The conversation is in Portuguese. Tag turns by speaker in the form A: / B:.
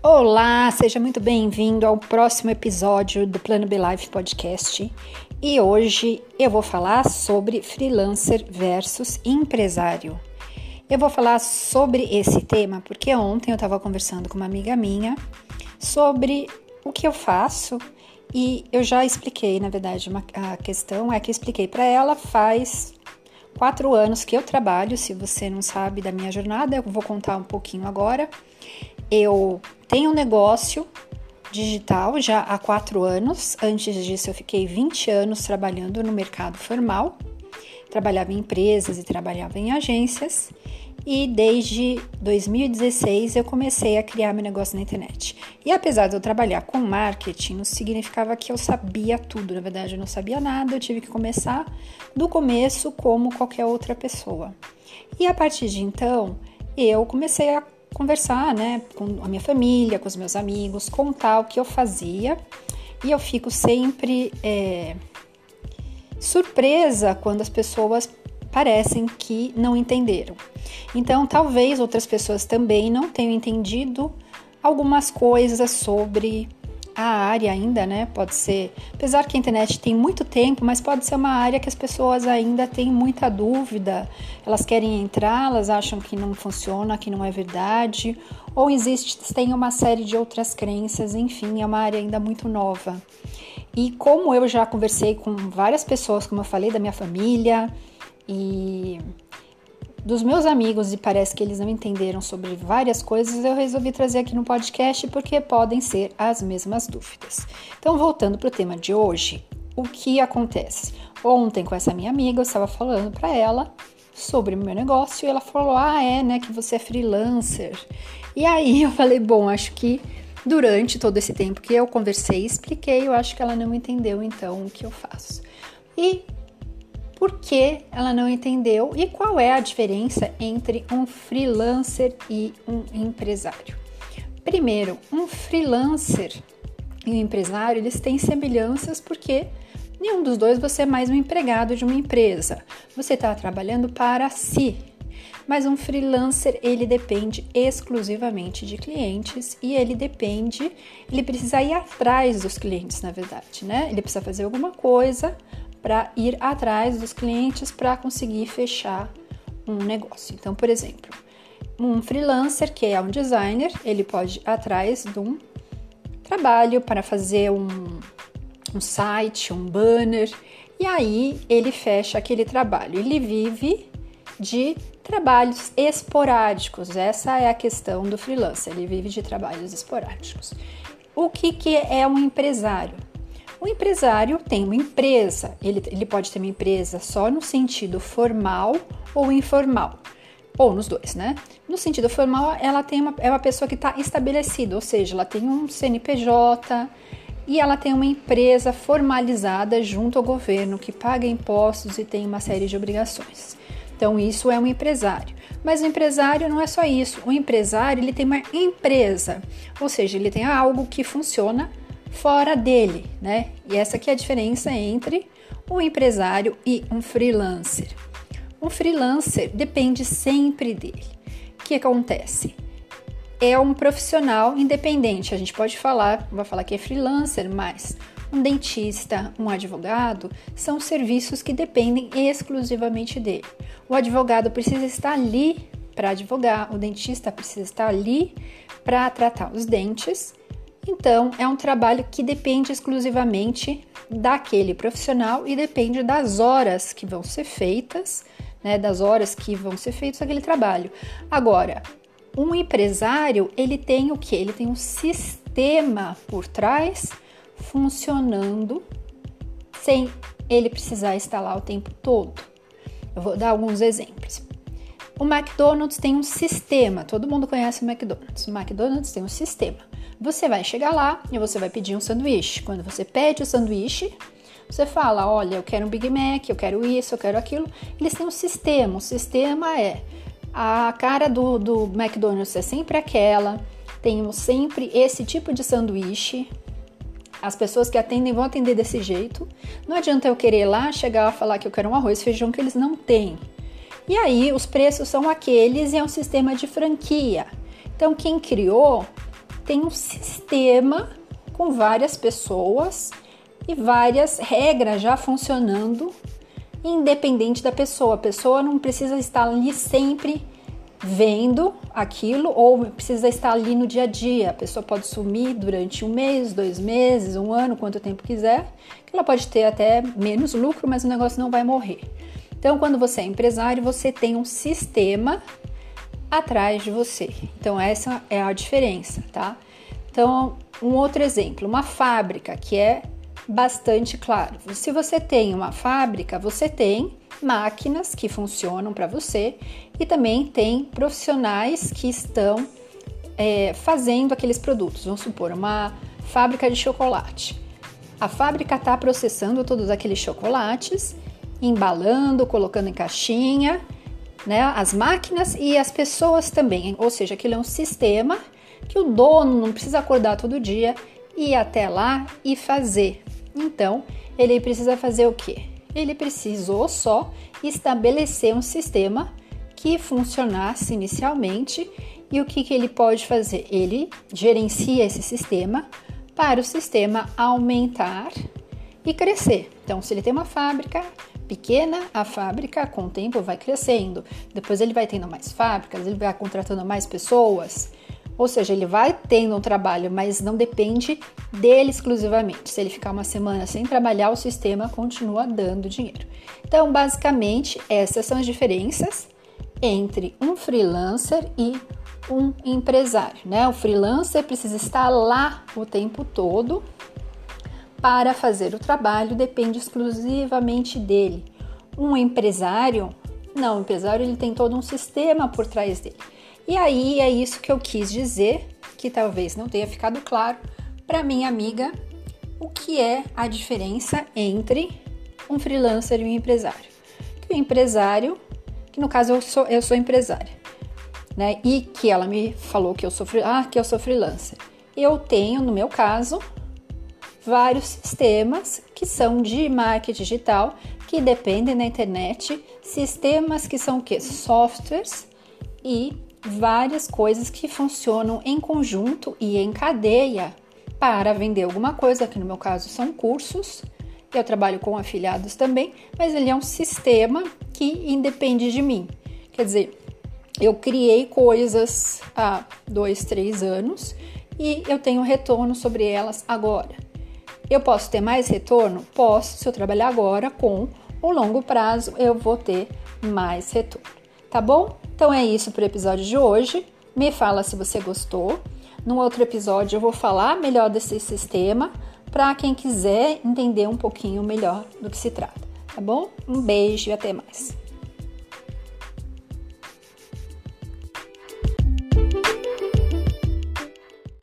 A: Olá, seja muito bem-vindo ao próximo episódio do Plano B Life Podcast. E hoje eu vou falar sobre freelancer versus empresário. Eu vou falar sobre esse tema porque ontem eu estava conversando com uma amiga minha sobre o que eu faço e eu já expliquei, na verdade, uma, a questão é que eu expliquei para ela faz quatro anos que eu trabalho. Se você não sabe da minha jornada, eu vou contar um pouquinho agora. Eu tenho um negócio digital já há quatro anos. Antes disso, eu fiquei 20 anos trabalhando no mercado formal. Trabalhava em empresas e trabalhava em agências e desde 2016 eu comecei a criar meu negócio na internet. E apesar de eu trabalhar com marketing, não significava que eu sabia tudo, na verdade eu não sabia nada, eu tive que começar do começo como qualquer outra pessoa. E a partir de então, eu comecei a conversar, né, com a minha família, com os meus amigos, contar o que eu fazia. E eu fico sempre é, surpresa quando as pessoas parecem que não entenderam. Então, talvez outras pessoas também não tenham entendido algumas coisas sobre a área ainda, né? Pode ser, apesar que a internet tem muito tempo, mas pode ser uma área que as pessoas ainda têm muita dúvida. Elas querem entrar, elas acham que não funciona, que não é verdade, ou existe tem uma série de outras crenças, enfim, é uma área ainda muito nova. E como eu já conversei com várias pessoas, como eu falei, da minha família, e dos meus amigos e parece que eles não entenderam sobre várias coisas, eu resolvi trazer aqui no podcast porque podem ser as mesmas dúvidas. Então, voltando para o tema de hoje, o que acontece? Ontem, com essa minha amiga, eu estava falando para ela sobre o meu negócio e ela falou: Ah, é, né, que você é freelancer. E aí eu falei: Bom, acho que durante todo esse tempo que eu conversei e expliquei, eu acho que ela não entendeu então o que eu faço. E por que ela não entendeu e qual é a diferença entre um freelancer e um empresário. Primeiro, um freelancer e um empresário, eles têm semelhanças porque nenhum dos dois você é mais um empregado de uma empresa. Você está trabalhando para si. Mas um freelancer, ele depende exclusivamente de clientes e ele depende, ele precisa ir atrás dos clientes, na verdade, né? Ele precisa fazer alguma coisa para ir atrás dos clientes para conseguir fechar um negócio. Então, por exemplo, um freelancer que é um designer, ele pode ir atrás de um trabalho para fazer um, um site, um banner, e aí ele fecha aquele trabalho. Ele vive de trabalhos esporádicos. Essa é a questão do freelancer. Ele vive de trabalhos esporádicos. O que, que é um empresário? O empresário tem uma empresa, ele, ele pode ter uma empresa só no sentido formal ou informal, ou nos dois, né? No sentido formal, ela tem uma, é uma pessoa que está estabelecida, ou seja, ela tem um CNPJ e ela tem uma empresa formalizada junto ao governo que paga impostos e tem uma série de obrigações. Então, isso é um empresário. Mas o empresário não é só isso. O empresário ele tem uma empresa, ou seja, ele tem algo que funciona fora dele, né? E essa aqui é a diferença entre um empresário e um freelancer. Um freelancer depende sempre dele. O que acontece? É um profissional independente. A gente pode falar, vai falar que é freelancer, mas um dentista, um advogado são serviços que dependem exclusivamente dele. O advogado precisa estar ali para advogar, o dentista precisa estar ali para tratar os dentes então, é um trabalho que depende exclusivamente daquele profissional e depende das horas que vão ser feitas, né, das horas que vão ser feitos aquele trabalho. Agora, um empresário, ele tem o que? Ele tem um sistema por trás funcionando sem ele precisar estar lá o tempo todo. Eu vou dar alguns exemplos. O McDonald's tem um sistema, todo mundo conhece o McDonald's. O McDonald's tem um sistema. Você vai chegar lá e você vai pedir um sanduíche. Quando você pede o sanduíche, você fala: Olha, eu quero um Big Mac, eu quero isso, eu quero aquilo. Eles têm um sistema. O sistema é a cara do, do McDonald's é sempre aquela. Tem sempre esse tipo de sanduíche. As pessoas que atendem vão atender desse jeito. Não adianta eu querer lá chegar a falar que eu quero um arroz e feijão que eles não têm. E aí os preços são aqueles e é um sistema de franquia. Então quem criou tem um sistema com várias pessoas e várias regras já funcionando, independente da pessoa. A pessoa não precisa estar ali sempre vendo aquilo ou precisa estar ali no dia a dia. A pessoa pode sumir durante um mês, dois meses, um ano, quanto tempo quiser. Ela pode ter até menos lucro, mas o negócio não vai morrer. Então, quando você é empresário, você tem um sistema atrás de você. Então, essa é a diferença, tá? Então, um outro exemplo, uma fábrica que é bastante claro. Se você tem uma fábrica, você tem máquinas que funcionam para você e também tem profissionais que estão é, fazendo aqueles produtos. Vamos supor, uma fábrica de chocolate. A fábrica está processando todos aqueles chocolates, embalando, colocando em caixinha, né? As máquinas e as pessoas também. Ou seja, aquilo é um sistema que o dono não precisa acordar todo dia, ir até lá e fazer. Então, ele precisa fazer o quê? Ele precisou só estabelecer um sistema que funcionasse inicialmente e o que, que ele pode fazer? Ele gerencia esse sistema para o sistema aumentar e crescer. Então, se ele tem uma fábrica pequena, a fábrica com o tempo vai crescendo. Depois ele vai tendo mais fábricas, ele vai contratando mais pessoas. Ou seja, ele vai tendo um trabalho, mas não depende dele exclusivamente. Se ele ficar uma semana sem trabalhar, o sistema continua dando dinheiro. Então, basicamente, essas são as diferenças entre um freelancer e um empresário, né? O freelancer precisa estar lá o tempo todo para fazer o trabalho, depende exclusivamente dele. Um empresário, não, o empresário ele tem todo um sistema por trás dele. E aí é isso que eu quis dizer, que talvez não tenha ficado claro para minha amiga, o que é a diferença entre um freelancer e um empresário. Que o empresário, que no caso eu sou, eu sou empresária, né? E que ela me falou que eu sou, ah, que eu sou freelancer. Eu tenho, no meu caso, vários sistemas que são de marketing digital que dependem da internet, sistemas que são o? Softwares e várias coisas que funcionam em conjunto e em cadeia para vender alguma coisa, que no meu caso são cursos. Eu trabalho com afiliados também, mas ele é um sistema que independe de mim. Quer dizer, eu criei coisas há dois, três anos e eu tenho retorno sobre elas agora. Eu posso ter mais retorno? Posso, se eu trabalhar agora com o longo prazo, eu vou ter mais retorno. Tá bom? Então é isso para o episódio de hoje. Me fala se você gostou. No outro episódio eu vou falar melhor desse sistema para quem quiser entender um pouquinho melhor do que se trata, tá bom? Um beijo e até mais.